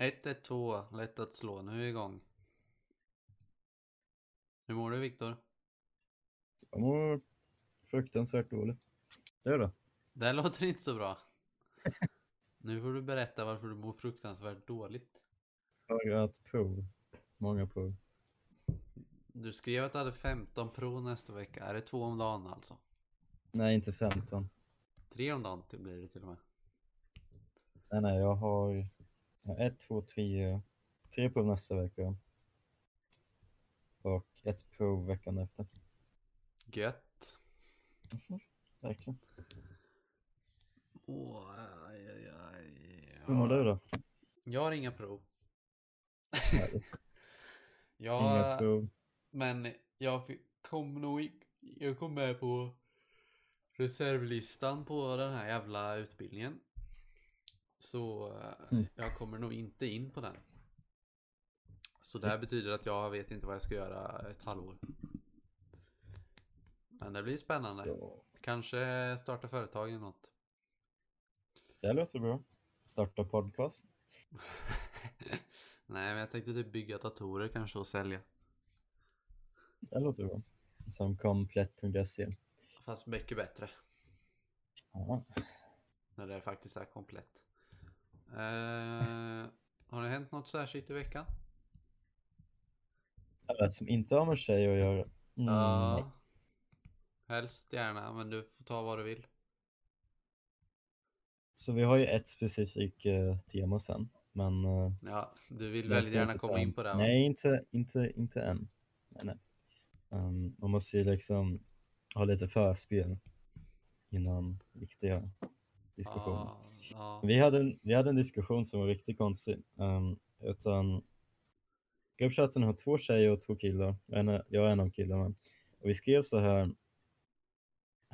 112, lätt att slå. Nu är vi igång. Hur mår du Viktor? Jag mår fruktansvärt dåligt. Det då? Det här låter inte så bra. Nu får du berätta varför du mår fruktansvärt dåligt. Jag har haft prov. Många prov. Du skrev att du hade 15 prov nästa vecka. Är det två om dagen alltså? Nej, inte 15. Tre om dagen blir det till och med. Nej, nej, jag har har ett, två, tre, tre prov nästa vecka. Och ett prov veckan efter. Gött. Verkligen. Åh, aj, aj, aj. Hur mår du då? Jag har inga prov. Jag, Inga prov. Men jag fick- kom nog Jag kom med på reservlistan på den här jävla utbildningen. Så eh, Mm. jag kommer nog inte in på den. Så det här betyder att jag vet inte vad jag ska göra ett halvår. Men det blir spännande. Ja, Kanske starta företag eller något. det låter bra. Starta podcast. Nej, men jag tänkte typ bygga datorer kanske och sälja. Det låter bra. Som komplett.se. Fast mycket bättre. Ja. När det faktiskt är komplett. Eh, har det hänt något särskilt i veckan? Alla som inte har med tjej att göra. Mm. Ja. Helst gärna, men du får ta vad du vill. Så vi har ju ett specifikt eh, tema sen. Men eh, Ja, du vill väldigt gärna komma in på det. va? Nej, inte, inte, inte än. Nej, nej. Ehm, man måste ju liksom ha lite förspel innan riktiga diskussioner. Ja, ja. Vi, hade en, vi hade en diskussion som var riktigt konstig. Um, utan gruppchatten har två tjejer och två killar. En, är- jag är en av killarna. Och vi skrev så här.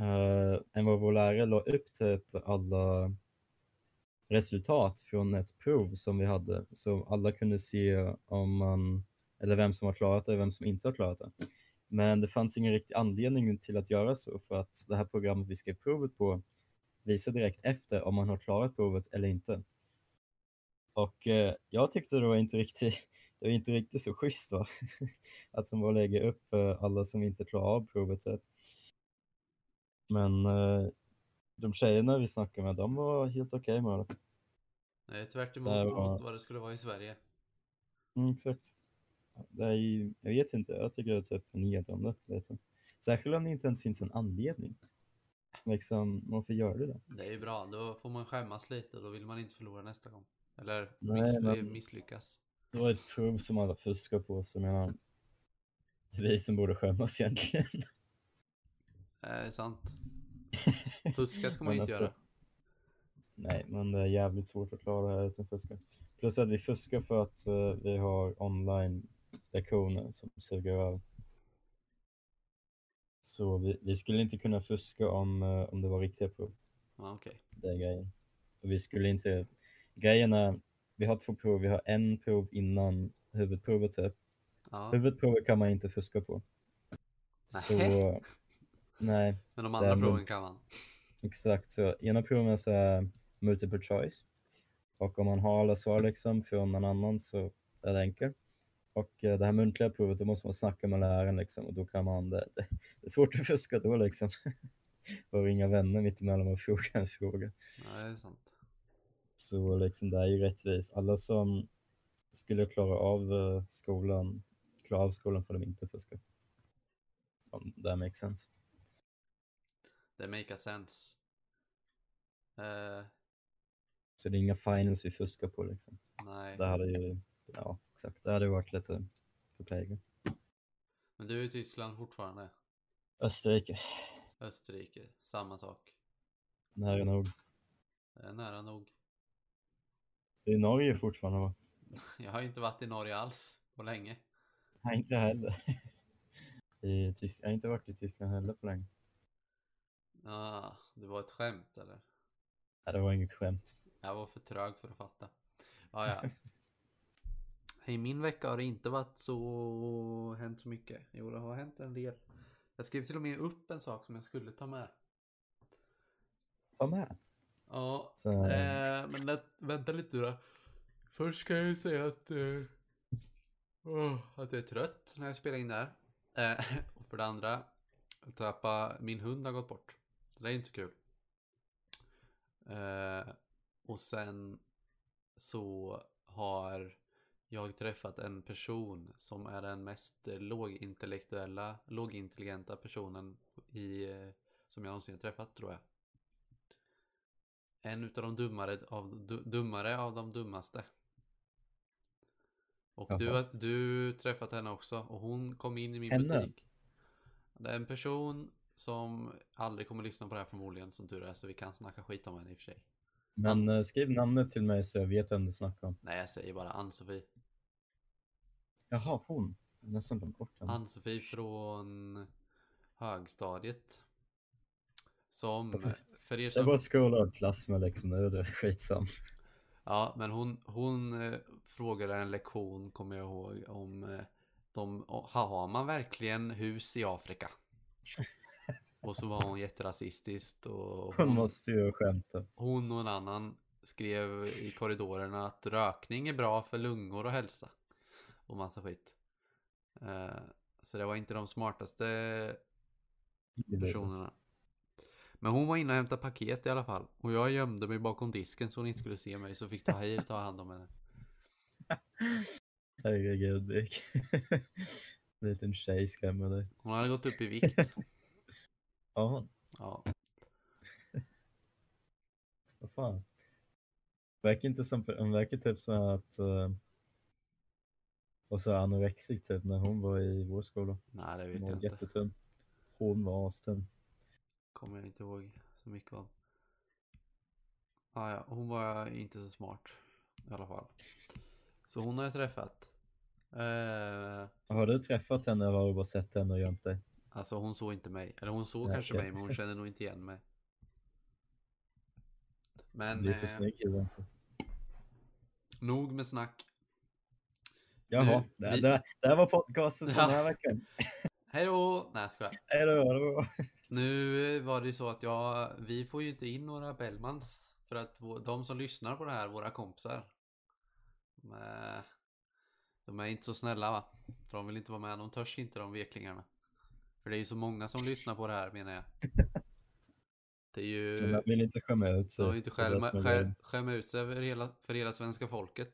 Uh, en av våra lärare la upp typ alla resultat från ett prov som vi hade. Så alla kunde se om man, eller vem som har klarat det och vem som inte har klarat det. Men det fanns ingen riktig anledning till att göra så för att det här programmet vi skrev provet på visar direkt efter om man har klarat provet eller inte. Och eh, jag tyckte det var inte riktigt, det var inte riktigt så schysst va? att de bara lägger upp för alla som inte klarar av provet. Typ. Men eh, de tjejerna vi snackade med, de var helt okej med det. Är tvärt emot var- vad det skulle vara i Sverige. Mm, exakt. Det är ju, jag vet inte, jag tycker det är typ förnedrande. Särskilt om det inte ens finns en anledning. Liksom, varför gör du det? Det är ju bra, då får man skämmas lite då vill man inte förlora nästa gång. Eller Nej, miss, men- misslyckas. Det var ett prov som alla fuskar på, så jag menar, det är vi som borde skämmas egentligen. Det är sant. Fuska ska man Men inte alltså, göra. Nej, men det är jävligt svårt att klara det här utan fuska. Plus att vi fuskar för att eh, vi har online lektioner som suger över. Så vi, vi skulle inte kunna fuska om, eh, om det var riktiga prov. Ja, okej. Det är grejen. Och vi skulle inte... Grejen är, vi har två prov. Vi har en prov innan huvudprovet typ. Ja, Huvudprovet kan man inte fuska på. Så... Nähä. Nej, men de andra proven kan man. exakt. Så ena proven så är multiple choice. Och om man har alla svar liksom från någon annan så är det enkelt. Och eh, det här muntliga provet, då måste man snacka med läraren liksom och då kan man, det, det, det är svårt att fuska då liksom. Bara ringa vänner mitt emellan och fråga en fråga. Ja, det är sant. Så liksom det är ju rättvist. Alla som skulle klara av eh, skolan, klara av skolan får de inte fuska. Om det makes sense. Det make a sense. Eh, Så det är inga finals vi fuskar på liksom. nej, Det hade ju, ja exakt, det hade varit lite förplägat. men du är i Tyskland fortfarande. Österrike, Österrike, samma sak. nära nog. Det är nära nog. Det är Norge fortfarande va? Jag har inte varit i Norge alls på länge. Nej, inte heller. I Tysk- jag har inte varit i Tyskland heller på länge. Ah, det var ett skämt eller? Nej, det var inget skämt. Jag var för trög för att fatta. Ah, ja. I min vecka har det inte varit så hänt så mycket. Jo, det har hänt en del. Jag skrev till och med upp en sak som jag skulle ta med. Var med. Ja, Så, eh, men det, vänta lite då. Först ska jag ju säga att, eh, åh, att jag är trött när jag spelar in där. Eh, och för det andra, tappa, min hund har gått bort. Det är inte så kul. Eh, och sen så har jag träffat en person som är den mest eh, lågintellektuella, lågintelligenta personen i, eh, som jag någonsin har träffat tror jag. En utav de dummare av, du, dummare av de dummaste. Och du, Jaha. du träffat henne också och hon kom in i min Henne? butik. Det är en person som aldrig kommer lyssna på det här förmodligen som tur är så vi kan snacka skit om henne i och för sig. Men eh, skriv namnet till mig så jag vet vem du snackar om. Nej jag säger bara Ann-Sofie. Jaha, hon. Jag nästan glömt bort henne. Ann-Sofie från högstadiet. Som, för er jag som, bara skola och klass med liksom nu, det är skitsam. ja men hon, hon eh, frågade en lektion, kommer jag ihåg, om eh, de, ha- har man verkligen hus i Afrika? Och så var hon jätterasistisk och Hon hon, måste ju skämta. hon och en annan skrev i korridorerna att rökning är bra för lungor och hälsa. Och massa skit. Eh, Så det var inte de smartaste personerna. Men hon var inne och hämtade paket i alla fall. Och jag gömde mig bakom disken så hon inte skulle se mig. Så fick Tahir ta hand om henne. Herregud, Dick. En liten tjej skrämmer dig. Hon hade gått upp i vikt. Ja, Ja, vad fan. Verkar inte som, hon verkar typ så att uh, var så här anorexic typ när hon var i vår skola. nej det vet Hon jag inte. jättetunn. Hon var astunn. Kommer jag inte ihåg så mycket om. Ah, ja, hon var inte så smart. I alla fall. Så hon har jag träffat. Eh, Har du träffat henne eller har du bara sett henne och gömt dig? alltså hon såg inte mig. Eller hon såg Nej, kanske okej. mig men hon kände nog inte igen mig. Men Du är för eh, snygg nog med snack. Jaha, det, vi- det, det här var podcasten för Ja. den här veckan. Hej då! Nej jag skojar. Hej då. Nu var det ju så att jag, vi får ju inte in några Bellmans för att de som lyssnar på det här, våra kompisar, de är, de är inte så snälla va? De vill inte vara med, de törs inte de veklingarna. För det är ju så många som lyssnar på det här menar jag. Det är ju, jag vill inte skämma ut sig. de vill inte skämma, skämma ut sig för hela, för hela svenska folket.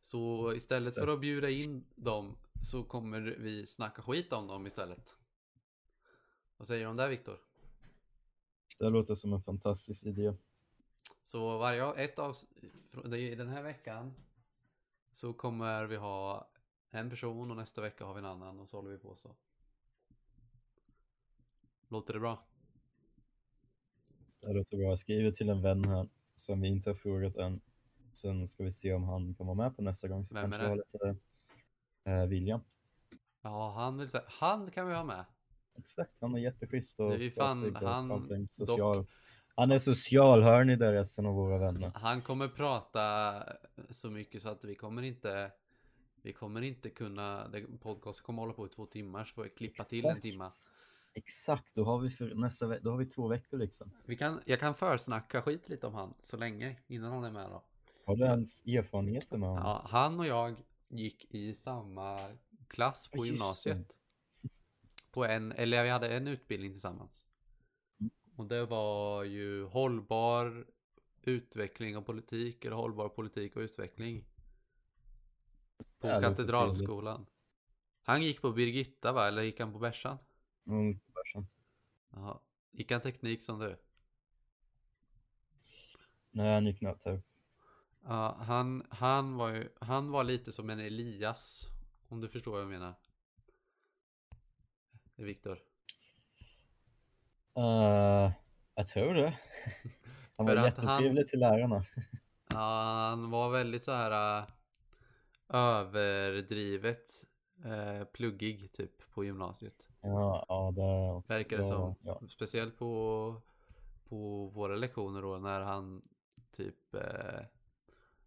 Så istället Exakt. för att bjuda in dem så kommer vi snacka skit om dem istället. Vad säger du om det Viktor? Det låter som en fantastisk idé. Så varje ett av den här veckan så kommer vi ha en person och nästa vecka har vi en annan och så håller vi på så. Låter det bra? Det låter bra. Jag skriver till en vän här som vi inte har frågat än. Sen ska vi se om han kan vara med på nästa gång. Så Vem är kanske vi det? lite eh, William. Ja, han vill säga, han kan vi ha med. Exakt, han är jätteschysst och är ju fan- och han- allting. dock- social. Han är social, hör ni det resten av våra vänner? Han kommer prata så mycket så att vi kommer inte vi kommer inte kunna, podcasten kommer hålla på i två timmar så får vi klippa till en timma. Exakt, då har vi för nästa då har vi två veckor liksom. Vi kan, jag kan försnacka skit lite om han så länge innan han är med då. Har du ens erfarenheter med honom? Ja, han och jag gick i samma klass på Ja, just gymnasiet. På en, eller vi hade en utbildning tillsammans. Mm. Och det var ju hållbar utveckling och politik, eller hållbar politik och utveckling. På låter Katedralskolan. Han gick på Birgitta va, eller gick han på Bärsan? Mm, på börsen. Jaha. Gick han teknik som du? Nej, han gick natur. Ja, han, han var ju, han var lite som en Elias. Om du förstår vad jag menar. Är Viktor. Uh, jag tror det. Han var jättetrevlig till lärarna. Ja, han var väldigt så här äh, överdrivet äh, pluggig typ på gymnasiet. Ja, ja det också. Verkar det som. Ja. Speciellt på, på våra lektioner då när han typ äh,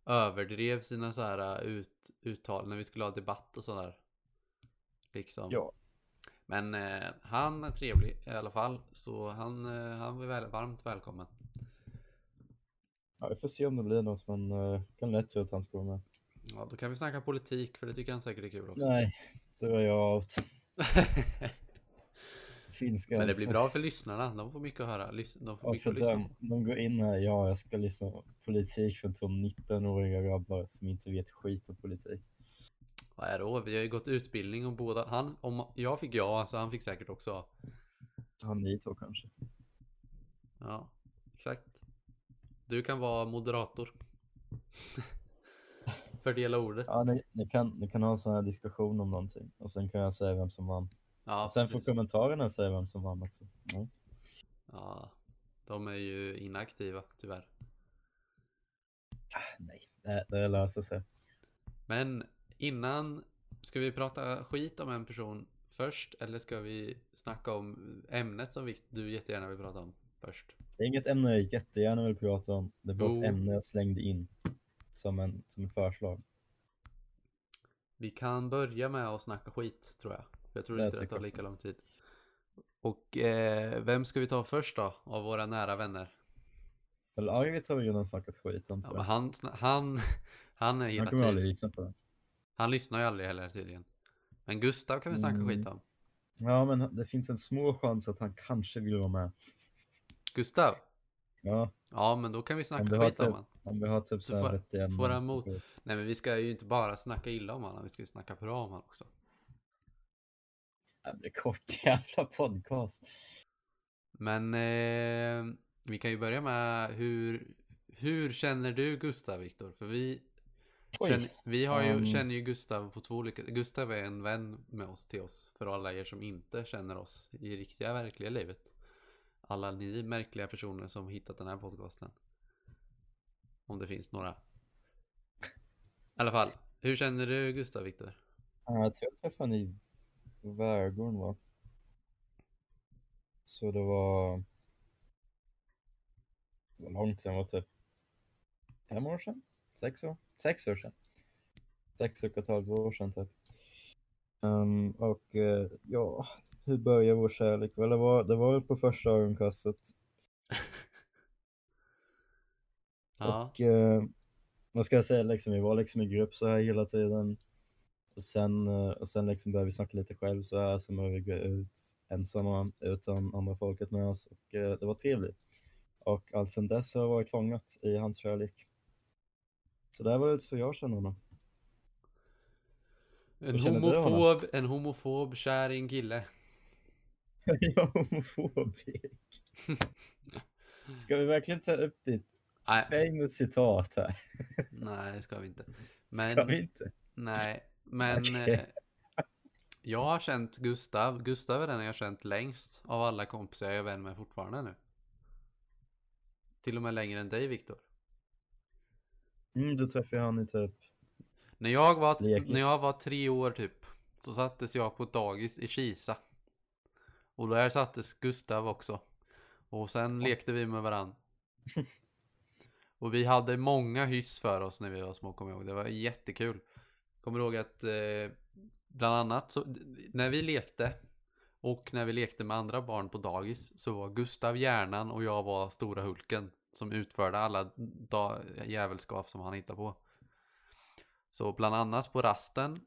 överdrev sina så här äh, ut, uttal när vi skulle ha debatt och sådär. Liksom. ja. Men eh, han är trevlig i alla fall. Så han, eh, han var väl, varmt välkommen. Ja, vi får se om det blir något, men uh, kan lätt tro att han ska vara med. Ja, då kan vi snacka politik, för det tycker han säkert är kul också. Nej, då är jag out. Finska Men det blir bra för lyssnarna. De får mycket att höra. De får Ja, mycket att lyssna de går in här, ja, jag ska lyssna på politik för två 19-åriga grabbar som inte vet skit om politik. Vad är då? Vi har ju gått utbildning och båda. Han, om jag fick ja, så han fick säkert också. Har ni två kanske? Ja, exakt. Du kan vara moderator. Fördela ordet. Ja, ni, ni, kan, ni kan ha en sån här diskussion om någonting och sen kan jag säga vem som vann. Ja, och sen får precis. kommentarerna säga vem som vann också. Ja. Ja, de är ju inaktiva tyvärr. Nej, det, det löser sig. Men innan, ska vi prata skit om en person först? Eller ska vi snacka om ämnet som du jättegärna vill prata om först? Det är inget ämne jag jättegärna vill prata om. Det bara Jo. ett ämne jag slängde in som en, som en förslag. Vi kan börja med att snacka skit tror jag. Jag tror Det inte det tar lika lång tid. Och eh, vem ska vi ta först då? Av våra nära vänner? Eller Arvid har vi redan snackat skit om. Ja, men han, han, han är Han kommer aldrig lyssna på det. Han lyssnar ju aldrig heller tydligen. Men Gustav kan vi snacka Mm. skit om. Ja, men det finns en små chans att han kanske vill vara med. Gustav? Ja, Ja, men då kan vi snacka Om skit om typ- han. om vi har typ Så får- får han mot- Nej, men vi ska ju inte bara snacka illa om honom. Vi ska ju snacka bra om honom också. Det blir kort jävla podcast. Men eh, vi kan ju börja med hur, hur känner du Gustav Viktor? För vi, känner, vi har ju, um, känner ju Gustav på två olika... Gustav är en vän med oss till oss. För alla er som inte känner oss i riktiga verkliga livet. Alla ni märkliga personer som hittat den här podcasten. Om det finns några. I alla fall, hur känner du Gustav Viktor? Ja, jag tror jag träffade honom i Värgården va? Så det var... Det var långt sedan, var typ fem år sedan? Sex år? Sex år sedan. Sex och ett halvt år sedan typ. Ehm, och eh, ja, hur började vår kärlek? Väl, det var, det var på första ögonkastet. Ja, Och eh, vad ska jag säga, liksom, vi var liksom i grupp så här hela tiden. Och sen, eh, och sen liksom började vi snacka lite själv så här, sen började vi gå ut ensamma utan andra folket med oss och eh, det var trevligt. Och allt sen dess har jag varit fångat i hans kärlek. Så det var lite så jag känner honom. en du honom? homofob, en homofob kär i en kille. jag är homofobik. Ska vi verkligen ta upp ditt Nej, famous citat här? nej, det ska vi inte. Ska Men, vi inte? nej, men Okej. eh, jag har känt Gustav. Gustav är den jag har känt längst av alla kompisar jag är vän med fortfarande nu. Till och med längre än dig Viktor. Mm, då träffade jag han i typ När jag var, när jag var tre år typ så sattes jag på ett dagis i Kisa. Och där sattes Gustav också. Och sen lekte vi med varann. Och vi hade många hyss för oss när vi var små, kommer jag ihåg. Det var jättekul. Kommer ihåg att eh, bland annat så, när vi lekte och när vi lekte med andra barn på dagis så var Gustav hjärnan och jag var stora Hulken som utförde alla jävelskap som han hittade på. Så bland annat på rasten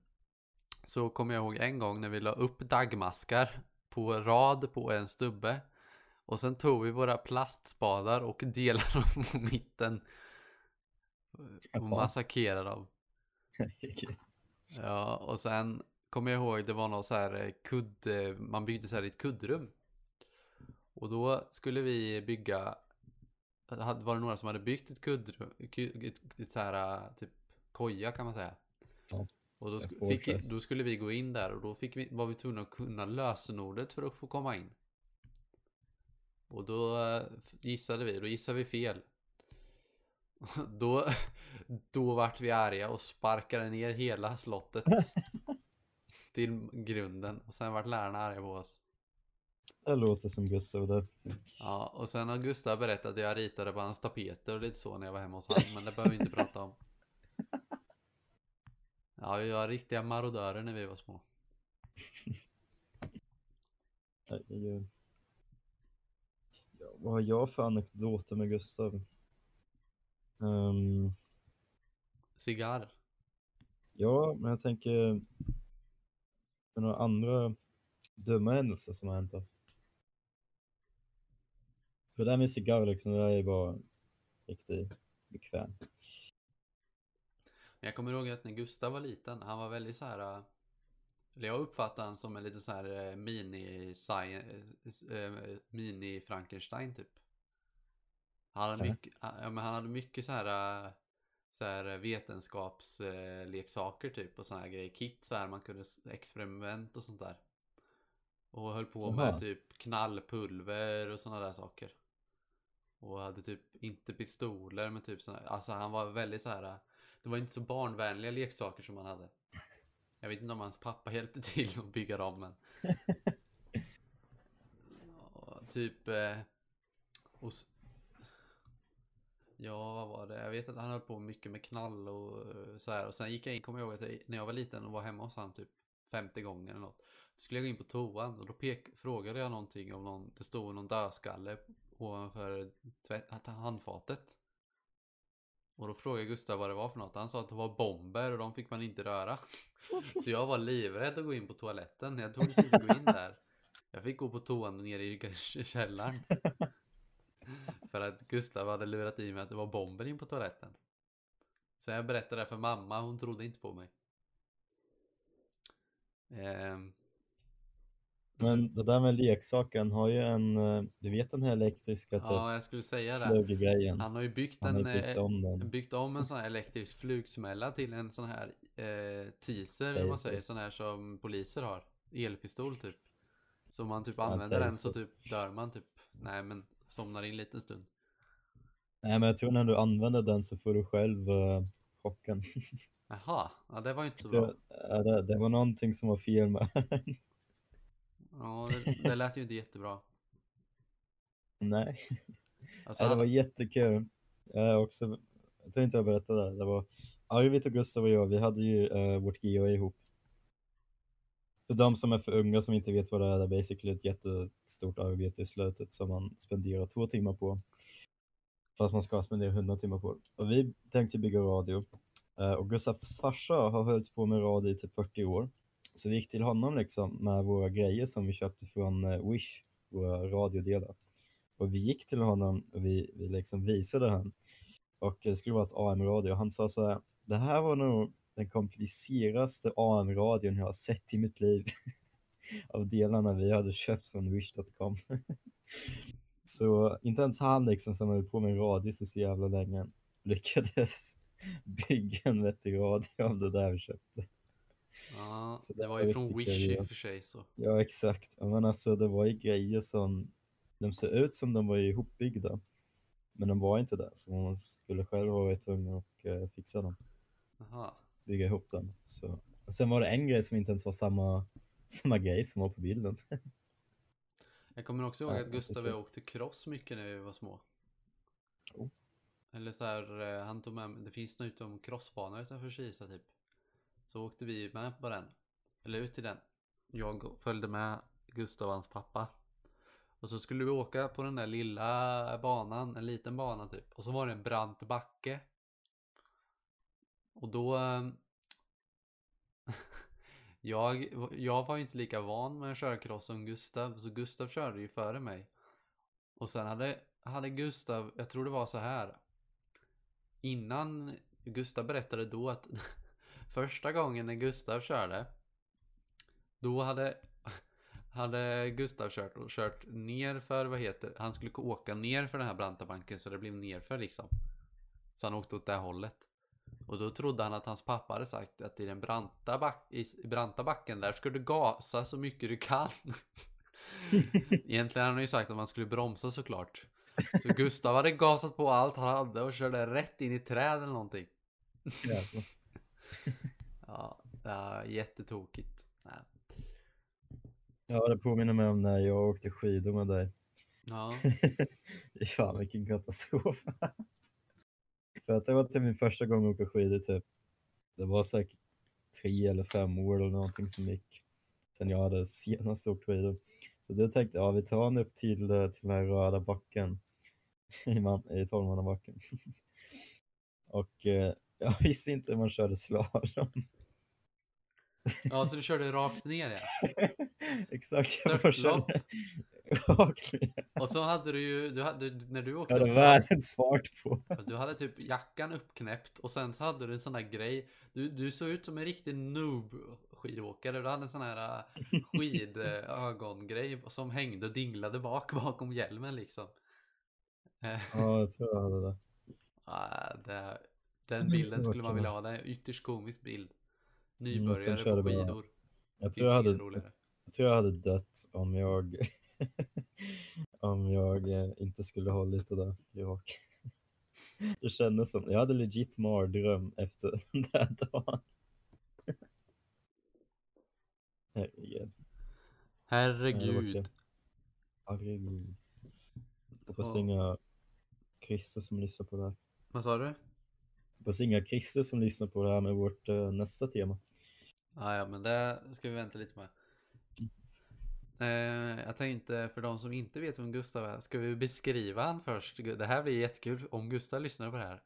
så kommer jag ihåg en gång när vi la upp dagmaskar på rad på en stubbe. Och sen tog vi våra plastspadar och delade dem på mitten. Och massakrerade dem. Ja, och sen kommer jag ihåg det var något så här eh, kudd, eh, man byggde så här ett kuddrum. Och då skulle vi bygga, var det några som hade byggt ett kuddrum, ku- ett, ett så här eh, typ koja kan man säga. Ja, Och då, sk- fick, då skulle vi gå in där och då fick vi, var vi tvungna att kunna lösenordet för att få komma in. Och då gissade vi, då gissade vi fel. Då, då vart vi arga och sparkade ner hela slottet till grunden. Och sen vart lärarna arga på oss. Det låter som Gustav det. Ja, och sen har Gustav berättat att jag ritade på hans tapeter och lite så när jag var hemma hos honom. Men det behöver vi inte prata om. Ja, vi var riktiga marodörer när vi var små. Ja, vad har jag för anekdoter med Gustav? Ehm, Cigarr. ja, men jag tänker på några andra dumma händelser som har hänt oss. För det där med cigarr liksom, det är ju bara riktigt bekväm. Men jag kommer ihåg att när Gustav var liten, han var väldigt så här. äh, Eller jag uppfattade han som en lite så här mini äh, mini Frankenstein typ. Han hade mycket, ja, men han hade mycket så här, äh, så här vetenskapsleksaker typ och såna här grejer. Kit så här man kunde experiment och sånt där. Och höll på med typ knallpulver och såna där saker. Och hade typ inte pistoler men typ såna Alltså han var väldigt så här. äh, Det var inte så barnvänliga leksaker som han hade. Jag vet inte om hans pappa hjälpte till att bygga dem men. Typ. Och s- ja, vad var det? Jag vet att han höll på mycket med knall och eh, så här. Och sen gick jag in, kommer jag ihåg att jag, när jag var liten och var hemma hos han typ 50 gånger eller något. Då skulle jag gå in på toan och då pek, frågade jag någonting om någon, det stod någon dödskalle ovanför tvätt, handfatet. Och då frågade Gustav vad det var för något. Han sa att det var bomber och de fick man inte röra. Så jag var livrädd att gå in på toaletten. Jag tog inte gå in där. Jag fick gå på toan nere i källaren. För att Gustav hade lurat i mig att det var bomber in på toaletten. Så jag berättade det för mamma, hon trodde inte på mig. Ehm, Men det där med leksaken har ju en, eh, du vet den här elektriska typ ja, jag skulle säga det. Han har ju byggt har en, byggt eh, om byggt om en sån här elektrisk flugsmälla till en sån här eh, teaser, vad man säger, sån här som poliser har. Elpistol typ. Så om man typ använder den så typ dör man typ. Nej men somnar in en liten stund. Nej men jag tror när du använder den så får du själv uh, chocken. Jaha, ja det var ju inte så Så, bra. ja, det, det var någonting som var fel med Ja, det, det lät ju inte jättebra. Nej, Alltså, ja, det var jättekul. Jag, också, jag tror inte jag berättade det. Det var Arvid och Gustav och jag, vi hade ju uh, vårt GOA ihop. För de som är för unga som inte vet vad det är, det är basically ett jättestort arbete i slutet som man spenderar två timmar på. Fast man ska spendera 100 timmar på det. Och vi tänkte bygga radio. Eh, och Gustavs farsa har hållit på med radio i typ 40 år. Så vi gick till honom liksom med våra grejer som vi köpte från eh, Wish, våra radiodelar. Och vi gick till honom och vi, vi liksom visade han. Och det skulle vara ett AM-radio. Han sa så här, det här var nog den kompliceраste AM-radion jag har sett i mitt liv. Av delarna vi hade köpt från wish.com. så inte ens han liksom som höll på med en radio så, så jävla länge lyckades bygga en vettig radio av det där vi köpte. ja, det det var ju från Wish kul, i och för sig så. Ja exakt, men alltså det var ju grejer som, de såg ut som de var ihopbyggda. Men de var inte det, så man skulle själv ha varit tvungen att eh, fixa dem, Jaha. Bygga ihop dem. Så. Och sen var det en grej som inte ens var samma, samma grej som var på bilden. Jag kommer också ihåg att Gustav och jag åkte cross mycket när vi var små. Oh. Eller så här, eh, han tog med det finns nog utom crossbana utanför Kisa typ. Så åkte vi med på den. Eller ut till den. Jag följde med Gustav och hans pappa. Och så skulle vi åka på den där lilla banan, en liten bana typ. Och så var det en brant backe. Och då... Ehm, jag, jag var ju inte lika van med att köra cross som Gustav, så Gustav körde ju före mig. Och sen hade, hade Gustav, jag tror det var så här. Innan Gustav berättade då att första gången när Gustav körde, då hade, hade Gustav kört och kört ner för, vad heter Han skulle åka ner för den här branta banken så det blev nerför liksom. Så han åkte åt det hållet. Och då trodde han att hans pappa hade sagt att i den branta, back, i branta backen där ska du gasa så mycket du kan. Egentligen hade han ju sagt att man skulle bromsa såklart. Så Gustav hade gasat på allt han hade och körde rätt in i träd eller någonting. Ja, ja jättetokigt. Nej. Ja, det påminner mig om när jag åkte skidor med dig. Ja, Fan vilken katastrof. För att det var typ min första gång att åka skidor typ. Det var säkert tre eller fem år eller någonting som gick sen jag hade senast åkt skidor. Så då tänkte jag, ja vi tar han upp till, eh, till den här röda backen i, man, i Tolvmannabacken. och eh, jag visste inte hur man körde slalom. Ja, så du körde rakt ner ja. Exakt, jag bara körde rakt ner. Och så hade du ju, du hade, när du åkte Jag hade världens fart på. du hade typ jackan uppknäppt och sen så hade du en sån där grej. Du, du såg ut som en riktig noob skidåkare. Du hade en sån här äh, skidögongrej som hängde och dinglade bak bakom hjälmen liksom. Eh, Ja, jag tror jag hade det. ah, det, den bilden skulle man vilja ha. Det är en ytterst komisk bild. Mm, Nybörjare på skidor. Jag tror jag hade, jag tror jag hade dött om jag om jag eh, inte skulle hållit det där i rak. Det kändes som, jag hade legit mardröm efter den där dagen. Herregud. Herregud. Herregud. Hoppas Ja. inga Christer som lyssnar på det här. Vad sa du? Hoppas inga Christer som lyssnar på det här med vårt eh, nästa tema. Ah, ja, men det ska vi vänta lite med. Eh, jag tänkte för de som inte vet vem Gustav är, ska vi beskriva han först? Det här blir jättekul om Gustav lyssnar på det här.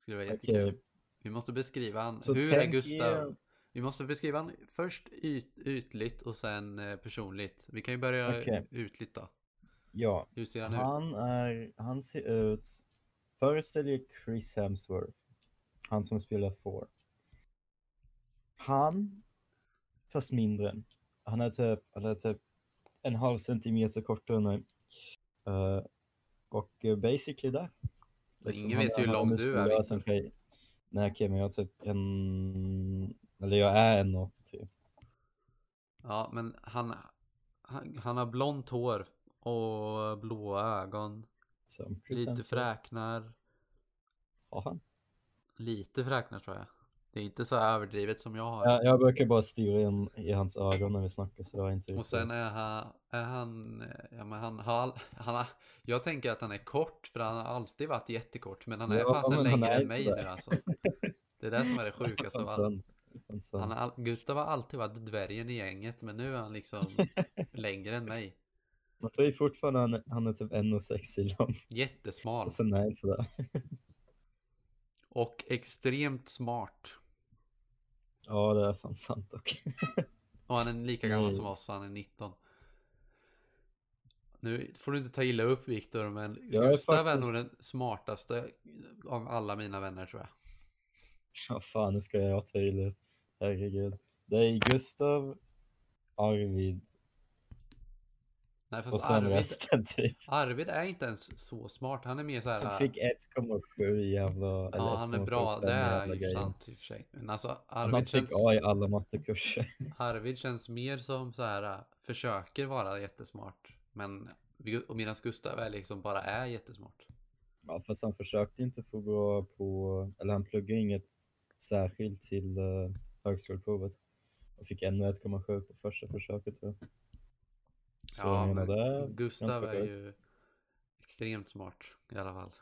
Skulle vara jättekul. Okej. Vi måste beskriva han. Så Hur är Gustav? er- Vi måste beskriva han först yt, ytligt och sen eh, personligt. Vi kan ju börja Okej. ytligt då. Ja, Hur ser han ut? han är, han ser ut, föreställ er Chris Hemsworth. Han som spelar Thor. Han, fast mindre. Han är typ, han är typ en halv centimeter kortare än mig. Eh, och eh, basically där. ingen vet ju hur lång du är, Viktor. en tjej. Nej okej men jag är typ en, eller jag är en 83. Ja, men han, han, han har blont hår och blåa ögon. Som Lite fräknar. Har han? Lite fräknar tror jag. Det är inte så överdrivet som jag har. Jag, jag brukar bara stirra in i hans ögon när vi snackar så det var inte Och sen är han, är han, ja men han han har, jag tänker att han är kort för han har alltid varit jättekort men han är Ja, fasen han längre än mig nu alltså. Det är det som är det sjukaste av allt. Han har, Gustav har alltid varit dvärgen i gänget men nu är han liksom längre än mig. Man tror ju fortfarande han, är- han är typ 1,60 lång. Jättesmal Och sen är inte sådär. och extremt smart. Ja det är fan sant dock. Och han är lika gammal Nej. som oss, han är 19. Nu får du inte ta illa upp Viktor, men Jag Gustav är nog den smartaste av alla mina vänner tror jag. Ja fan nu ska jag ta illa upp. Herregud. Det är Gustav, Arvid Nej, och fast sen Arvid, resten typ. Arvid är inte ens så smart. Han är mer så här. Han fick 1,7 jävla... ja, han är 1,75 bra. Det är ju sant i och för sig. Men alltså Han Arvid fick känns, A i alla mattekurser. Arvid känns mer som så här. äh, Försöker vara jättesmart. Men och medan Gustav är liksom bara är jättesmart. Ja, fast han försökte inte få gå på, eller han pluggade inget särskilt till uh, högskoleprovet. Och fick ännu 1,7 på första försöket tror jag. Så ja, men det Gustav är ju extremt smart i alla fall.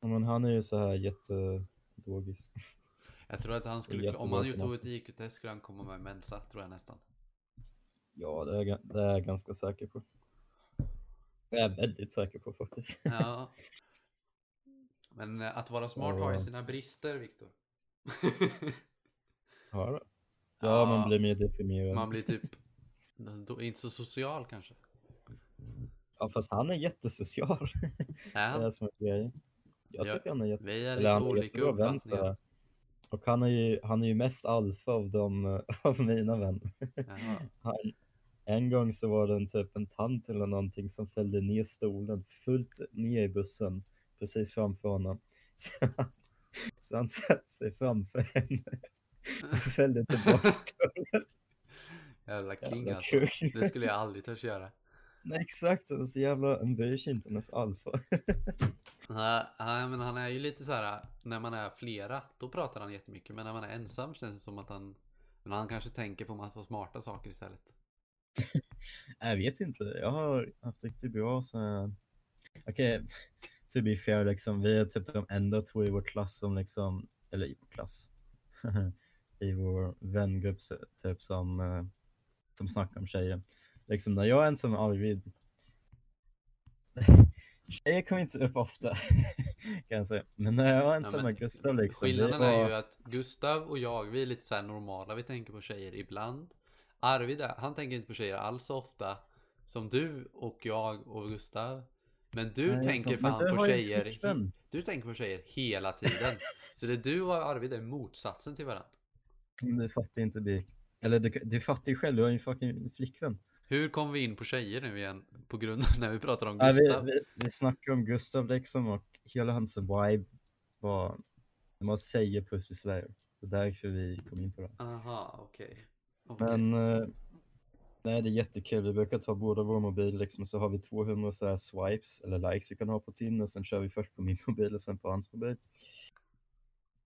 Ja, Men han är ju så här jättelogisk. Jag tror att han skulle, om han på tog ett IQ-test skulle han komma med Mensa, tror jag nästan. Ja, det är, det är jag ganska säker på. Det är jag väldigt säker på faktiskt. Ja. Men eh, att vara smart har ju Ja. sina brister, Viktor. Ja, då. Ja, ja man blir mer deprimerad. Man blir typ inte så social kanske. Ja, fast han är jättesocial. Är Det är som är grejen. Jag Ja, tycker han är jätte... Vi är lite olika uppfattningar. Och han är ju, han är ju mest alfa av de, av mina vänner. Han, en gång så var det en typ en tant eller någonting som fällde ner stolen fullt ner i bussen precis framför honom. Så han, så han satte sig framför henne och fällde tillbaka stolen. Jävla king Jävla alltså. Det skulle jag aldrig törs göra. Nej exakt, han är så jävla, han bryr sig inte om ens alfa. Nej, men han är ju lite så här när man är flera, då pratar han jättemycket. Men när man är ensam känns det som att han, men han kanske tänker på massa smarta saker istället. Jag vet inte, jag har haft riktigt bra så här... Okej, to be fair liksom, vi är typ de enda två i vår klass som liksom, eller i vår klass, i vår vängrupp typ som, eh, som snackar om tjejer. Liksom när jag är ensam med Arvid, Tjejer kom inte upp ofta, kan jag säga. Men när jag var Ja, ensam men med Gustav liksom. Skillnaden var... är ju att Gustav och jag, vi är lite så här normala, vi tänker på tjejer ibland. Arvid, han tänker inte på tjejer alls så ofta som du och jag och Gustav. Men du Nej, tänker fan du på tjejer. Du tänker på tjejer hela tiden. så det är du och Arvid är motsatsen till varandra. Du fattar inte Birk. Eller du, du fattar ju själv, du har ju en fucking flickvän. Hur kom vi in på tjejer nu igen? På grund när vi pratar om Ja, vi, Gustav. vi, vi snackar om Gustav liksom och hela hans vibe var, man säger pussy slayer. Det är därför vi kom in på det. Aha, okej. Okej. Men eh, nej, det är jättekul. Vi brukar ta båda vår mobil liksom, så har vi 200 så här swipes eller likes vi kan ha på Tinder. Sen kör vi först på min mobil och sen på hans mobil.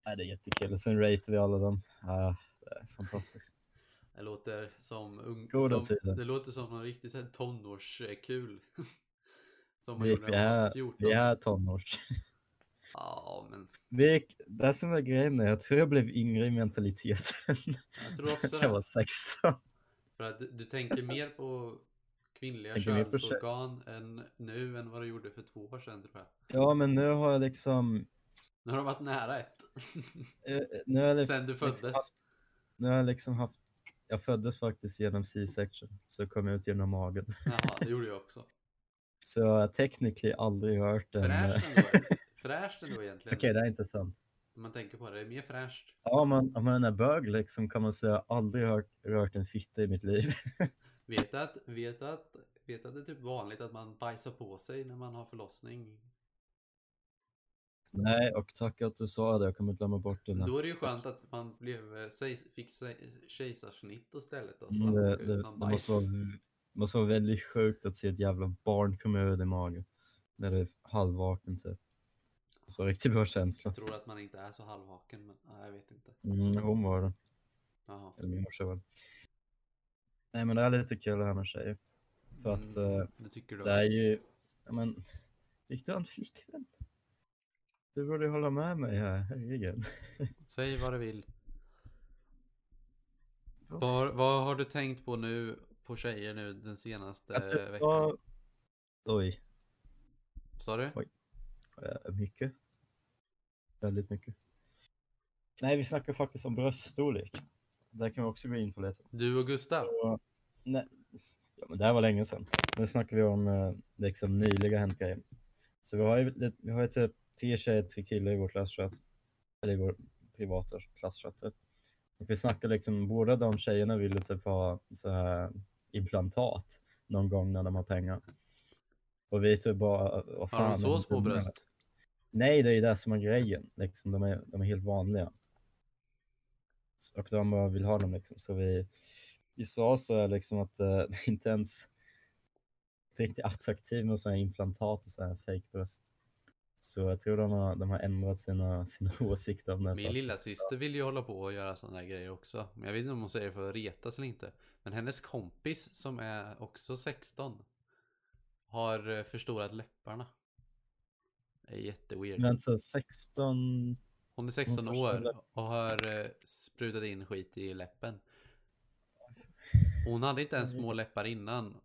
Nej, det är jättekul. Och sen ratear vi alla dem. Ah, det är fantastiskt. Det låter som ung... Som, det låter som någon riktigt så här tonårskul. som man Vi, gjorde vi, är, 14. vi är tonårs. Ja, men Vi, det som är grejen är, jag tror jag blev yngre i mentaliteten. jag tror också jag var det. 16. För att du, du tänker mer på kvinnliga Tänker på könsorgan än nu än vad du gjorde för två år sedan tror jag. Ja, men nu har jag liksom... Nu har de varit nära ett. eh, Nu har jag li- Sen du liksom föddes. haft- Nu har jag liksom haft... Jag föddes faktiskt genom C-section, så jag kom ut genom magen. Jaha, det gjorde jag också. Så jag har technically aldrig hört en... eh, Fräscht ändå. Fräscht ändå egentligen. Okej, det är inte sant. Om man tänker på det. Det är mer fräscht. Ja, om man, om man är bög liksom kan man säga jag har aldrig hört, rört en fitta i mitt liv. Vet du att, vet att, vet att det är typ vanligt att man bajsar på sig när man har förlossning? Nej, och tack att du sa det. Jag kommer glömma bort det. Då är det ju skönt att man blev, eh, fick kejsarsnitt istället. Och slapp Det, det, det måste, vara, måste vara väldigt sjukt att se ett jävla barn komma ur din mage. När du är halvvaken typ. Så riktigt bra känsla. Jag tror att man inte är så halvvaken, men nej, jag vet inte. Mm, hon var det. Jaha. Eller min morsa var det. Nej men det är lite kul det här med tjejer. För att Mm, eh, det tycker du? det är ju, ja men, fick du en flickvän? Du borde ju hålla med mig här, herregud. Säg vad du vill. Vad, vad har du tänkt på nu på tjejer nu den senaste Att det veckan? var... Oj, Sa du? Oj. eh, mycket. Väldigt mycket. Nej, vi snackar faktiskt om bröststorlek. Där kan vi också gå in på lite. Du och Gustav? Och, nej, ja, men det här var länge sedan. Nu snackar vi om eh, liksom nyliga hänt grejer. Så vi har ju, vi har ju typ tio tjejer, tre killar i vår klasschatt. Eller i vår privata klasschatt. Och vi snackar liksom, båda de tjejerna vill ju typ ha så här implantat någon gång när de har pengar. Och vi typ bara, vad fan. Har de är så det små dumma? bröst? Nej, det är ju det som är grejen. Liksom, de, är, de är helt vanliga. Och de bara vill ha dem liksom. Så vi, vi sa så här liksom att eh, det är inte ens inte riktigt attraktivt med sådana implantat och sådana här fejkbröst. Så jag tror de har, de har ändrat sina, sina åsikter om det. Min faktiskt. lilla syster vill ju hålla på och göra sådana här grejer också. Men jag vet inte om hon säger det för att retas eller inte. Men hennes kompis som är också 16 har eh, förstorat läpparna. Det är jätteweird. Men så 16... Hon är 16 Hon år och har eh, sprutat in skit i läppen. Hon hade inte ens små läppar innan.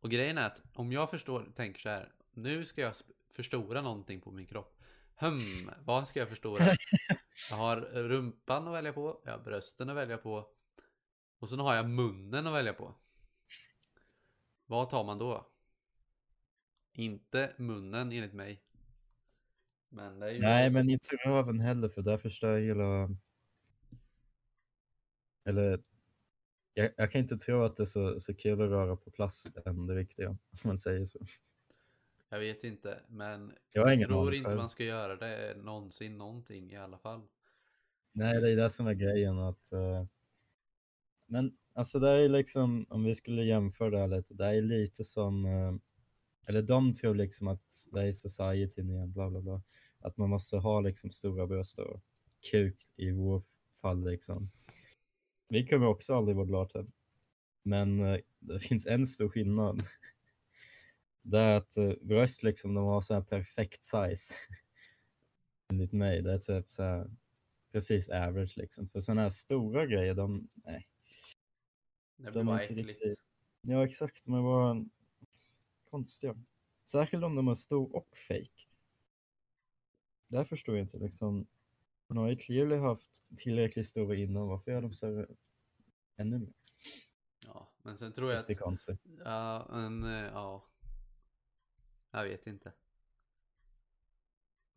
Och grejen är att om jag förstår, tänker så här. Nu ska jag förstora någonting på min kropp. Hmm, vad ska jag förstora? Jag har rumpan att välja på, jag har brösten att välja på. Och sen har jag munnen att välja på. Vad tar man då? Inte munnen enligt mig. Men det är ju Nej, men inte röven heller för där förstör jag hela... Eller... Jag, jag kan inte tro att det är så, så kul att röra på plast än det viktiga, om man säger så. Jag vet inte, men Jag jag tror inte själv. man ska göra det någonsin någonting i alla fall. Nej, det är det som är grejen att... eh, Men alltså det är liksom, om vi skulle jämföra det här lite, det är lite som... eh, Eller de tror liksom att det är societyn igen, bla bla bla. Att man måste ha liksom stora bröst och kuk i vår fall liksom. Vi kommer också aldrig vara glada. Men eh, det finns en stor skillnad. Det är att eh, bröst liksom, de har så här perfekt size. Enligt mig, det är typ så här precis average liksom. För sådana här stora grejer, de, nej, Det blir de bara inte äckligt. riktigt. Ja exakt, de är bara konstiga. Särskilt om de är stor och fake. Där förstår jag inte liksom. Man har ju clearly haft tillräckligt stora innan. Varför gör de större ännu mer? Ja, men sen tror jag att... Det är konstigt. Ja, men eh, ja. Jag vet inte.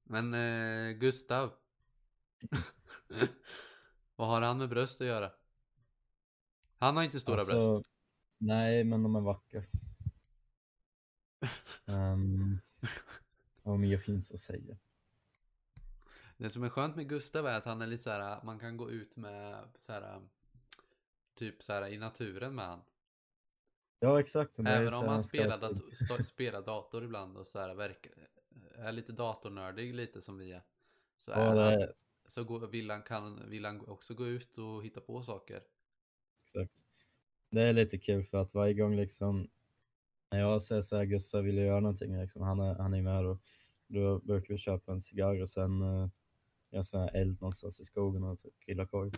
Men eh, Gustav. Vad har han med bröst att göra? Han har inte stora Alltså, bröst. Nej, men de är vackra. Um, vad mer finns att säga? Det som är skönt med Gustav är att han är lite så här, man kan gå ut med så här, typ så här i naturen med han. Ja, exakt. Även om en spelar, scout- dat- sta- spelar dator ibland och så här verkar, är lite datornördig lite som vi är. Så, Ja, han, är, så går, vill, han, kan, vill han också gå ut och hitta på saker. exakt. Det är lite kul för att varje gång liksom när jag säger så här, Gustav vill göra någonting, liksom, han, är, han är med och då brukar vi köpa en cigarr och sen uh, göra så här eld någonstans i skogen och typ grilla korv.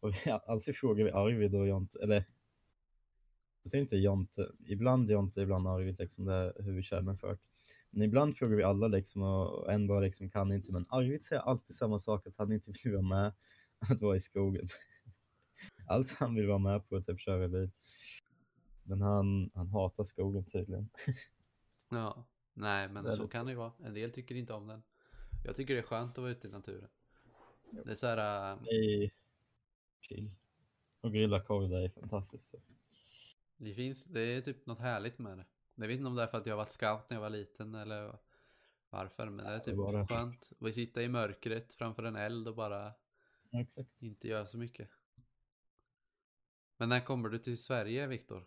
Och vi, alltid frågar vi Arvid och Jonte, eller jag tänkte Jonte, ibland Jonte, ibland Arvid, liksom, det hur vi känner för det. Men ibland frågar vi alla liksom och en bara liksom kan inte, men Arvid säger alltid samma sak, att han inte vill vara med att vara i skogen. Allt han vill vara med på är typ köra bil. Men han, han hatar skogen tydligen. Ja, nej men så kan det ju vara. En del tycker inte om den. Jag tycker det är skönt att vara ute i naturen. Det är så här, äh, chill. Och grilla korv, det är fantastiskt. Så. Det finns, det är typ något härligt med det. Jag vet inte om det är för att jag var scout när jag var liten eller varför, men det är typ det. skönt att sitta i mörkret framför en eld och bara Ja, inte göra så mycket. Men när kommer du till Sverige, Viktor?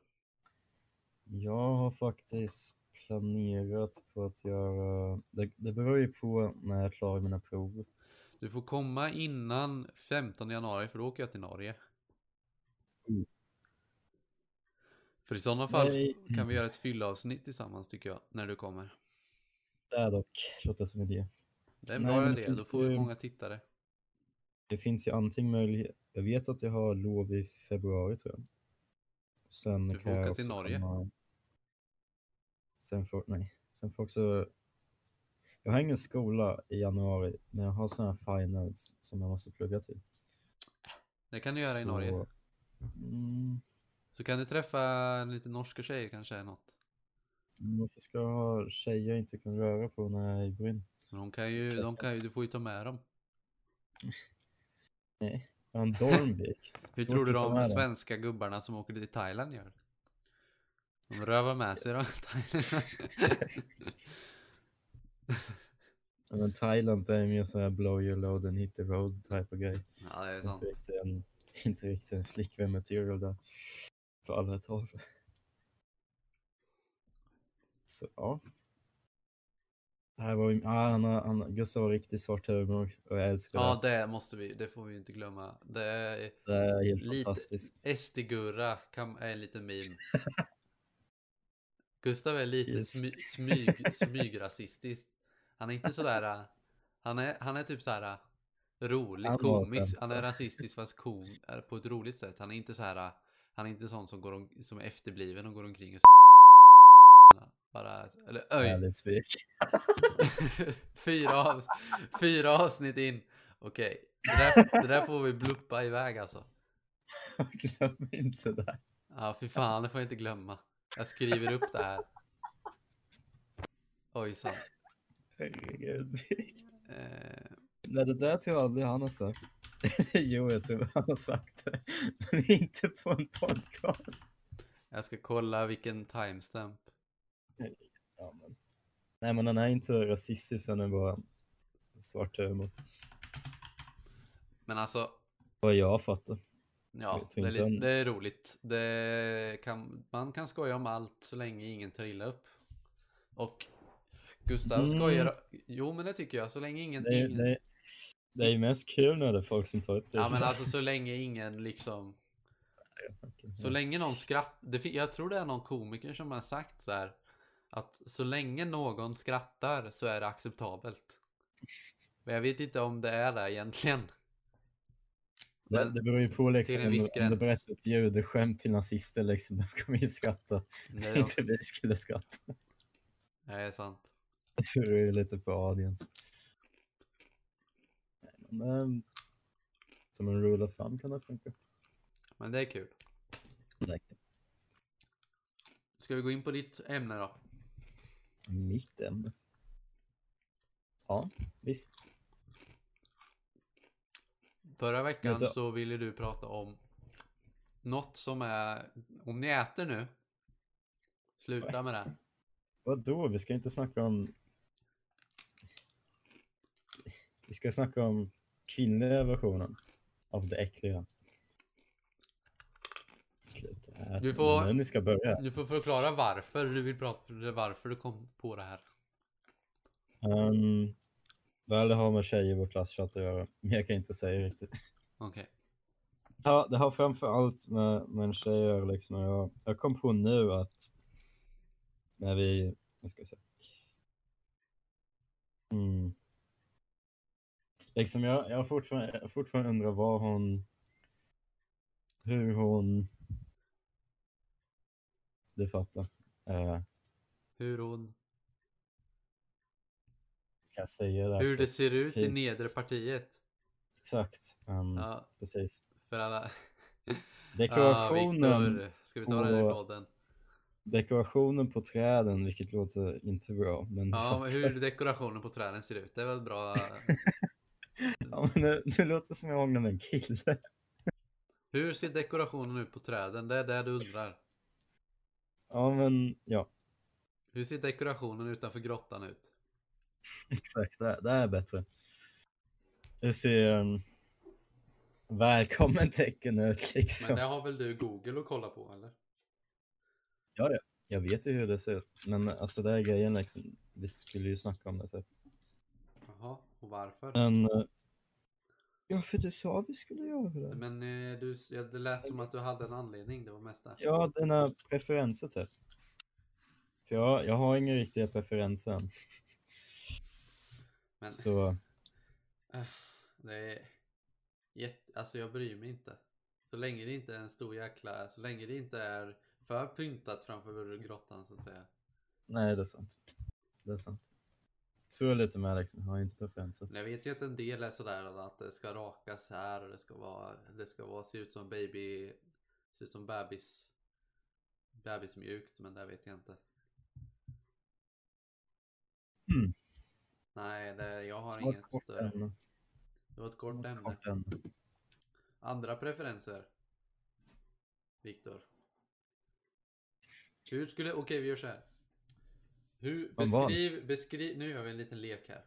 Jag har faktiskt planerat på att göra, det, det beror ju på när jag är klar med mina prov. Du får komma innan 15 januari för då åker jag till Norge. Mm. För i sådana fall Nej. kan vi göra ett fyllavsnitt tillsammans tycker jag, när du kommer. Det är dock, låter som idé. Det är en bra idé, då får vi ju- många tittare. Det finns ju antingen möjlighet, jag vet att jag har lov i februari tror jag. Sen Du får kan åka till Norge. komma- Sen får, nej, sen får också, jag har ingen skola i januari, men jag har sådana här finals som jag måste plugga till. Det kan du göra i Så, Norge. Mm, Så kan du träffa en lite norska tjejer kanske är något. varför ska tjejer inte kan röra på när jag är i Brynn? Men de kan ju, de kan ju, du får ju ta med dem. Nej, jag har en dormvik. Hur tror du de med den. svenska gubbarna som åker till Thailand gör? De rövar med sig dem. Ja, Men Thailand det är mer så här blow your load and hit the road type of grej. ja, det är sant. Inte riktigt en, inte riktigt en flickvän material där. För alla tag. Så ja. Det här var, ju- ja, han, han, Gustav har riktigt svart humor och jag älskar Ja, det. måste vi, det får vi inte glömma. Det är Det är helt lite- fantastiskt. SD-Gurra är en liten meme. Gustav är lite Just. smy, smyg, smygrasistisk. Han är inte sådär, han är, han är typ såhär rolig, var komisk. Han är rasistisk fast kom, på ett roligt sätt. Han är inte så här. Han är inte sån som, går om, som är efterbliven och går omkring och bara, eller öj, fyra, av, fyra avsnitt in. Okej, det, där, det där får vi bluppa iväg alltså. Glöm inte det. Ja, fy fan, det får jag inte glömma. Jag skriver upp det här. Ojsan. Herregud. Eh, Nej, det där tror jag aldrig han har sagt. jo, jag tror han har sagt det. Men inte på en podcast. jag ska kolla vilken timestamp. Ja, men. Nej, men han är inte rasistisk, han är bara svart humor. Men alltså, Vad jag fattar. ja, Jag det är, lite, han- det är roligt. Det kan, man kan skoja om allt så länge ingen tar illa upp. Och Gustav Mm. skojar, jo men det tycker jag, så länge ingen... Det ingen det, det är ju mest kul när det är folk som tar upp det. ja men alltså så länge ingen liksom... Så länge någon skrattar, jag tror det är någon komiker som har sagt så här att så länge någon skrattar så är det acceptabelt. Men jag vet inte om det är det egentligen. det, Men det beror ju på liksom, om, om du berättar ett judeskämt till nazister, liksom, de kommer ju skratta. det, Det är inte vi skulle skratta. Det är sant. Du är lite på audience. Men, som en rule of thumb kan det funka. Men det är kul. Ska vi gå in på ditt ämne då? Mitt ämne. Ja, visst. Förra veckan så ville du prata om något som är, om ni äter nu, sluta med det. Vadå? Vi ska inte snacka om... Vi ska snacka om kvinnliga versionen av det äckliga. Sluta. Du får- ni ska börja. Du får förklara varför du vill prata, varför du kom på det här. Um, väl, det har med tjejer i vår klasschatt att göra. Men jag kan inte säga riktigt. Okej. Ja, det har framför allt med, med en tjej att göra. Liksom. Jag, jag kom på nu att när vi, vad ska jag säga? Mm. Liksom jag, jag fortfarande, jag fortfarande undrar vad hon, hur hon, du fattar. Uh, Hur hon, kan jag säga det? här hur det ser ut i fint- nedre partiet. Exakt, um, Ja, precis. för alla. Dekorationen. Viktor, ska vi ta den i på- podden? Dekorationen på träden, vilket låter inte bra. Men Ja, hur dekorationen på träden ser ut. Det är väl bra. Ja, men det, det låter som jag hånglar med en kille. Hur ser dekorationen ut på träden? Det är det du undrar. Ja, men ja, Hur ser dekorationen utanför grottan ut? exakt. Det, det är bättre. Det ser um, välkommen tecken ut liksom. Men det har väl du Google att kolla på eller? Ja, ja. Jag vet ju hur det ser ut. Men alltså det är grejen liksom. Vi skulle ju snacka om det typ. Jaha, och varför? Men... eh, Ja, för du sa vi skulle göra det. Men eh, du, ja, det lät som att du hade en anledning, det var mest det. Ja, dina preferenser typ. För jag, jag har inga riktiga preferenser än. Men Så äh, det är jätte, alltså jag bryr mig inte. Så länge det inte är en stor jäkla, så länge det inte är för pyntat framför grottan så att säga. nej, det är sant. Det är sant. Så det lite med liksom. Jag har inte preferenser. Jag vet ju att en del är sådär att det ska rakas här och det ska vara, det ska vara, se ut som baby, se ut som bebis, bebismjukt, men det vet jag inte. Mm. Nej, det, jag har Det inget kort större. ämne. Det var ett Det kort var ett ämne. kort ämne. Andra preferenser? Viktor? Hur skulle, okej vi gör så här. Hur, beskriv, beskriv, nu gör vi en liten lek här.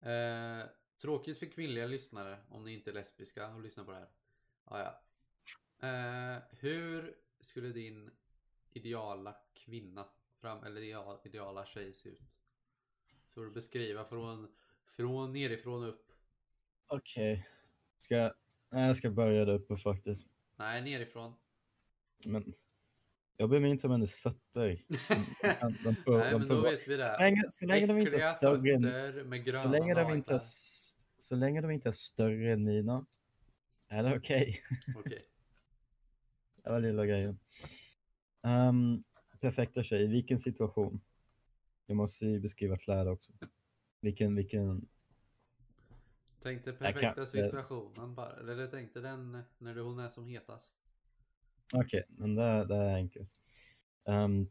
Eh, tråkigt för kvinnliga lyssnare om ni inte är lesbiska och lyssnar på det här. Ah, ja. eh, hur skulle din ideala kvinna, fram, eller ideal, ideala tjej se ut? Så du beskriva från, från nerifrån och upp. Okej. Ska jag... Nej, jag ska börja där uppe faktiskt. Nej, nerifrån. Men jag bryr mig inte om hennes fötter. De, de, de Nej, men då vet vi Så det. länge, så länge de inte är större än, så länge de inte är, så länge de inte är större än mina är det okej. Okej. Det var lilla grejen. Um, perfekta tjej, i vilken situation? Jag måste ju beskriva kläder också. Vilken, vilken, Tänkte Jag kan- perfekta situationen bara. Eller tänkte den när du- hon är som hetast okej, men det, det är enkelt. Um,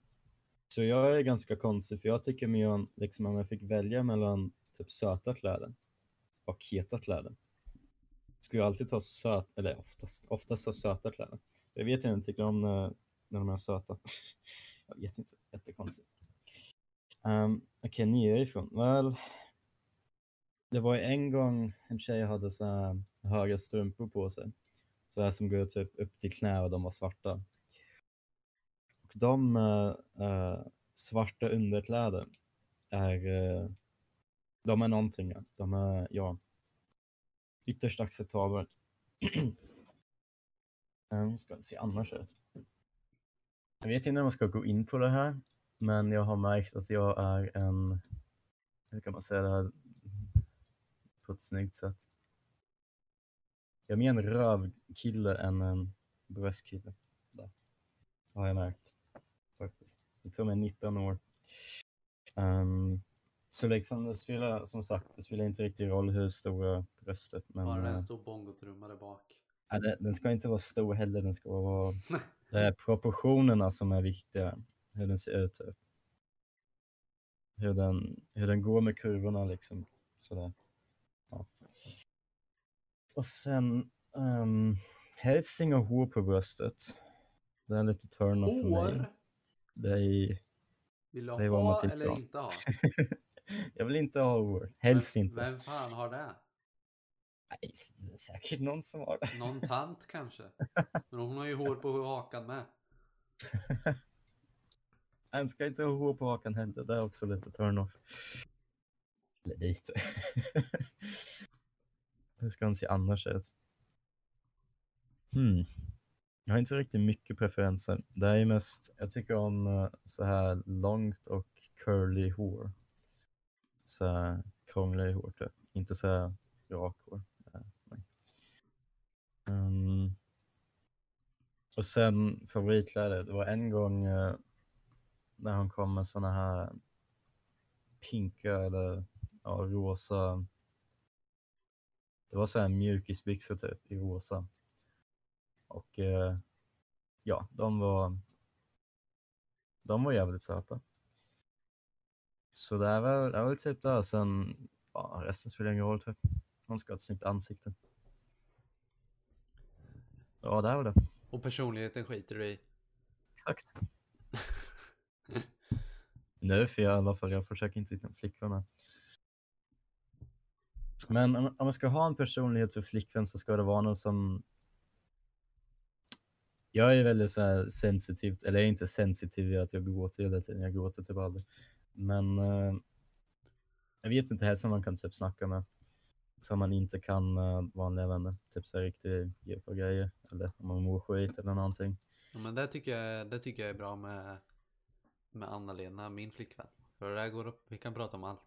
så jag är ganska konstig, för jag tycker mer om, liksom om jag fick välja mellan typ söta kläder och heta kläder. Skulle jag alltid ta söt, eller oftast, oftast ta söta kläder. Jag vet inte, jag tycker om när, när de är söta. jag vet inte, jättekonstigt. Um, Okej, ifrån, Väl, det var ju en gång en tjej hade så här höga strumpor på sig. Så här som går typ upp till knä och de var svarta. Och de eh, eh, svarta underkläder är, eh, de är någonting. ja. De är, ja, ytterst acceptabelt. Eh, um, ska se annars ut. Jag vet inte om jag ska gå in på det här, men jag har märkt att jag är en, hur kan man säga det här på ett snyggt sätt? Jag är mer en rövkille än en bröstkille. Där. Har jag märkt. Faktiskt. Jag tror jag är 19 år. Ehm, så liksom det spelar som sagt, det spelar inte riktigt roll hur stora bröstet men Bara är eh, en stor bongotrumma där bak. ja, det, den ska inte vara stor heller, den ska vara det är proportionerna som är viktiga. Hur den ser ut. Typ. Hur den, hur den går med kurvorna liksom. Sådär. Ja. Och sen um, helst inga hår på bröstet. Det är lite turn off för mig. Hår? Det är, Vill du Det är vad man ha eller om. inte ha? jag vill inte ha hår. Helst vem, inte. Vem fan har det? Nej, det är säkert någon som har det. Någon tant kanske? Men hon har ju hår på hakan med. En ska inte ha hår på hakan heller. Det är också lite turn off. Eller lite. Hur ska han se annars ut? Hmm. Jag har inte riktigt mycket preferenser. Det är mest, jag tycker om eh, så här långt och curly hår. Så här krångliga hår typ. Inte så här rak hår. Um. Och sen favoritkläder. Det var en gång uh, när han kom med såna här pinka eller ja, rosa. Det var så här mjukisbyxor typ i rosa. Och eh, ja, de var de var jävligt söta. Så det är väl, det är väl typ där. Sen, ja, resten spelar ingen roll typ. Hon ska ha ett snyggt ansikte. Ja, det är väl det. Och personligheten skiter du i. Exakt. Nu för jag i alla fall, jag försöker inte hitta en flickvän här. Men om, om man ska ha en personlighet för flickvän så ska det vara någon som... Jag är väldigt så här sensitiv, eller jag är inte sensitiv i att jag gråter hela tiden, jag gråter typ aldrig. Men eh, jag vet inte, helst som man kan typ snacka med. Som man inte kan med vanliga vänner, typ så här riktigt djupa grejer. Eller om man mår skit eller någonting. Ja, men det tycker jag, det tycker jag är bra med, med Anna-Lena, min flickvän. För det där går upp, vi kan prata om allt.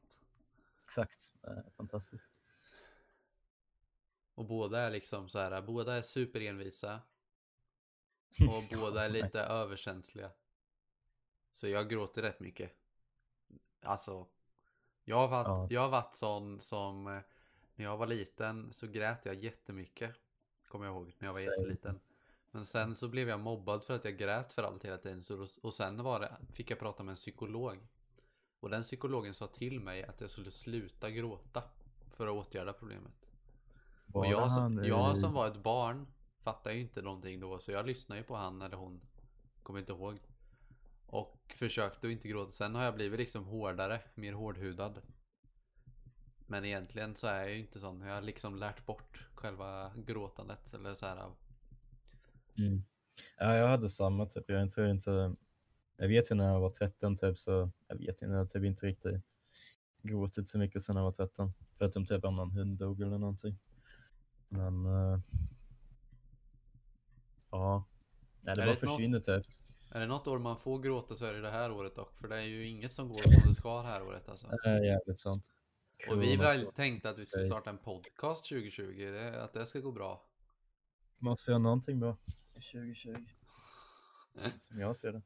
Exakt, eh, fantastiskt. Och båda är liksom så här, båda är superenvisa. Och båda är lite överkänsliga. Så jag gråter rätt mycket. Alltså, jag har varit, Ja. jag har varit sån som, eh, när jag var liten så grät jag jättemycket. Kommer jag ihåg, när jag var Same. jätteliten. Men sen så blev jag mobbad för att jag grät för allt hela tiden. Så, och sen var det, fick jag prata med en psykolog. Och den psykologen sa till mig att jag skulle sluta gråta. För att åtgärda problemet. Och jag, som- jag som var ett barn fattar ju inte någonting då. Så jag lyssnar ju på han eller hon. Kommer inte ihåg. Och försökte att inte gråta. Sen har jag blivit liksom hårdare. Mer hårdhudad. Men egentligen så är jag ju inte sån. Jag har liksom lärt bort själva gråtandet. Eller så här. Mm. Ja, jag hade samma typ. Jag tror inte... Jag vet ju när jag var 13 typ så jag vet inte, jag typ inte riktigt gråtit så mycket sen jag var 13. Förutom typ om någon hund dog eller någonting. Men... eh, ja. Nej, det Är bara det något- försvinner typ. Är det något år man får gråta så är det det här året dock. För det är ju inget som går som det ska det här året alltså. Det är jävligt sant. Och vi väl tänkte att vi skulle starta en podcast 2020. Det, att det ska gå bra. Måste göra någonting bra. 2020. Som jag ser det.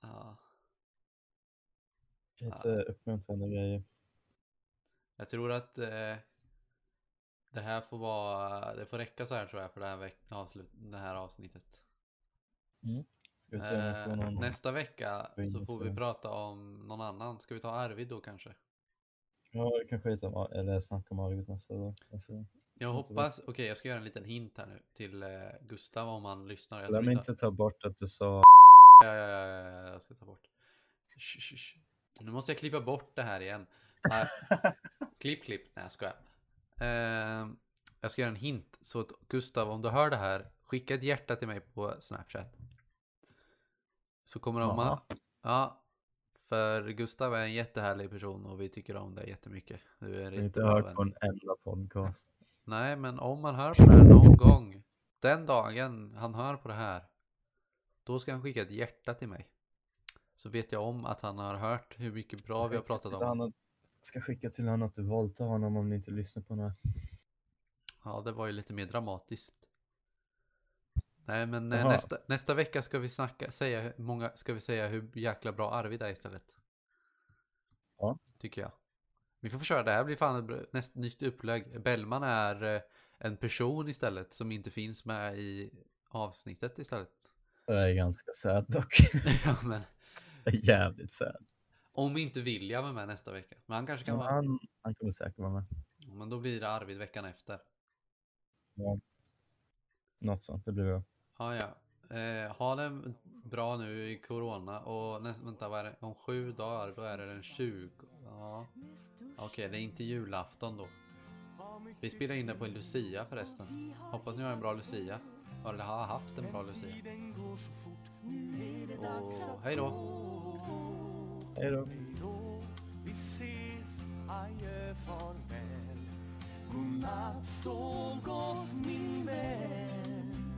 Ja. Lite uppmuntrande grejer. Jag tror att eh, det här får vara, det får räcka så här tror jag för det här, veck- avslut, det här avsnittet. Får Eh, någon... nästa vecka så får vi prata om någon annan. Ska vi ta Arvid då kanske? Ja, vi kan skita om, eller snacka om Arvid nästa dag. Alltså, Jag hoppas, okej jag ska göra en liten hint här nu till eh, Gustav om han lyssnar. Jag, Glöm inte ta bort att du sa ja, ja, ja, ja, ja, jag ska ta bort. Sh, sh, sh. Nu måste jag klippa bort det här igen. Nej, klipp, klipp. Nej, jag skojar. Eh, jag ska göra en hint. Så att Gustav, om du hör det här, skicka ett hjärta till mig på Snapchat. Så kommer de... Jaha. Ja. För Gustav är en jättehärlig person och vi tycker om dig jättemycket. Du är Jag har inte hört vän. på en enda podcast. Nej, men om man hör på det här någon gång. Den dagen han hör på det här. Då ska han skicka ett hjärta till mig. Så vet jag om att han har hört hur mycket bra vi har pratat om han att- Ska skicka till honom att du våldtar honom om ni inte lyssnar på här. Ja, det var ju lite mer dramatiskt. Nej, men eh, nästa, nästa vecka ska vi snacka, säga många, ska vi säga hur jäkla bra Arvid är istället. Ja. Tycker jag. Vi får försöka, det här blir fan ett näst nytt upplägg. Bellman är eh, en person istället som inte finns med i avsnittet istället. Det är ganska sad dock. ja, men jävligt sad. Om inte William är med nästa vecka. Men han kanske kan vara. han, han kommer säkert vara med. Men då blir det Arvid veckan efter. Ja. Något sånt, det blir bra. Ja, ja. Eh, ha det bra nu i corona och nästa, vänta, vad är det? Om sju dagar, då är det den 20. Ja. Okej, det är inte julafton då. Vi spelar in det på en Lucia förresten. Hoppas ni har en bra Lucia. Eller har haft en bra Lucia. Och hej då. Hej då. Vi ses, adjö, farväl Godnatt, sov gott min vän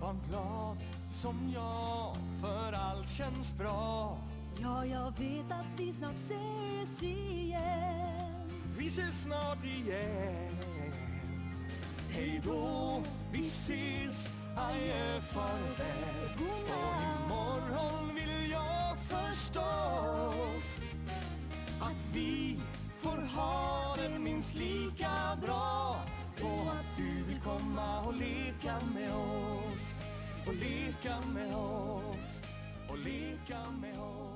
Var glad som jag, för allt känns bra Ja, jag vet att vi snart ses igen. Vi ses snart igen. Hej då, vi ses, adjö, farväl. Och imorgon vill jag förstås att vi får ha det minst lika bra. Och att du vill komma och leka med oss och leka med oss och leka med oss.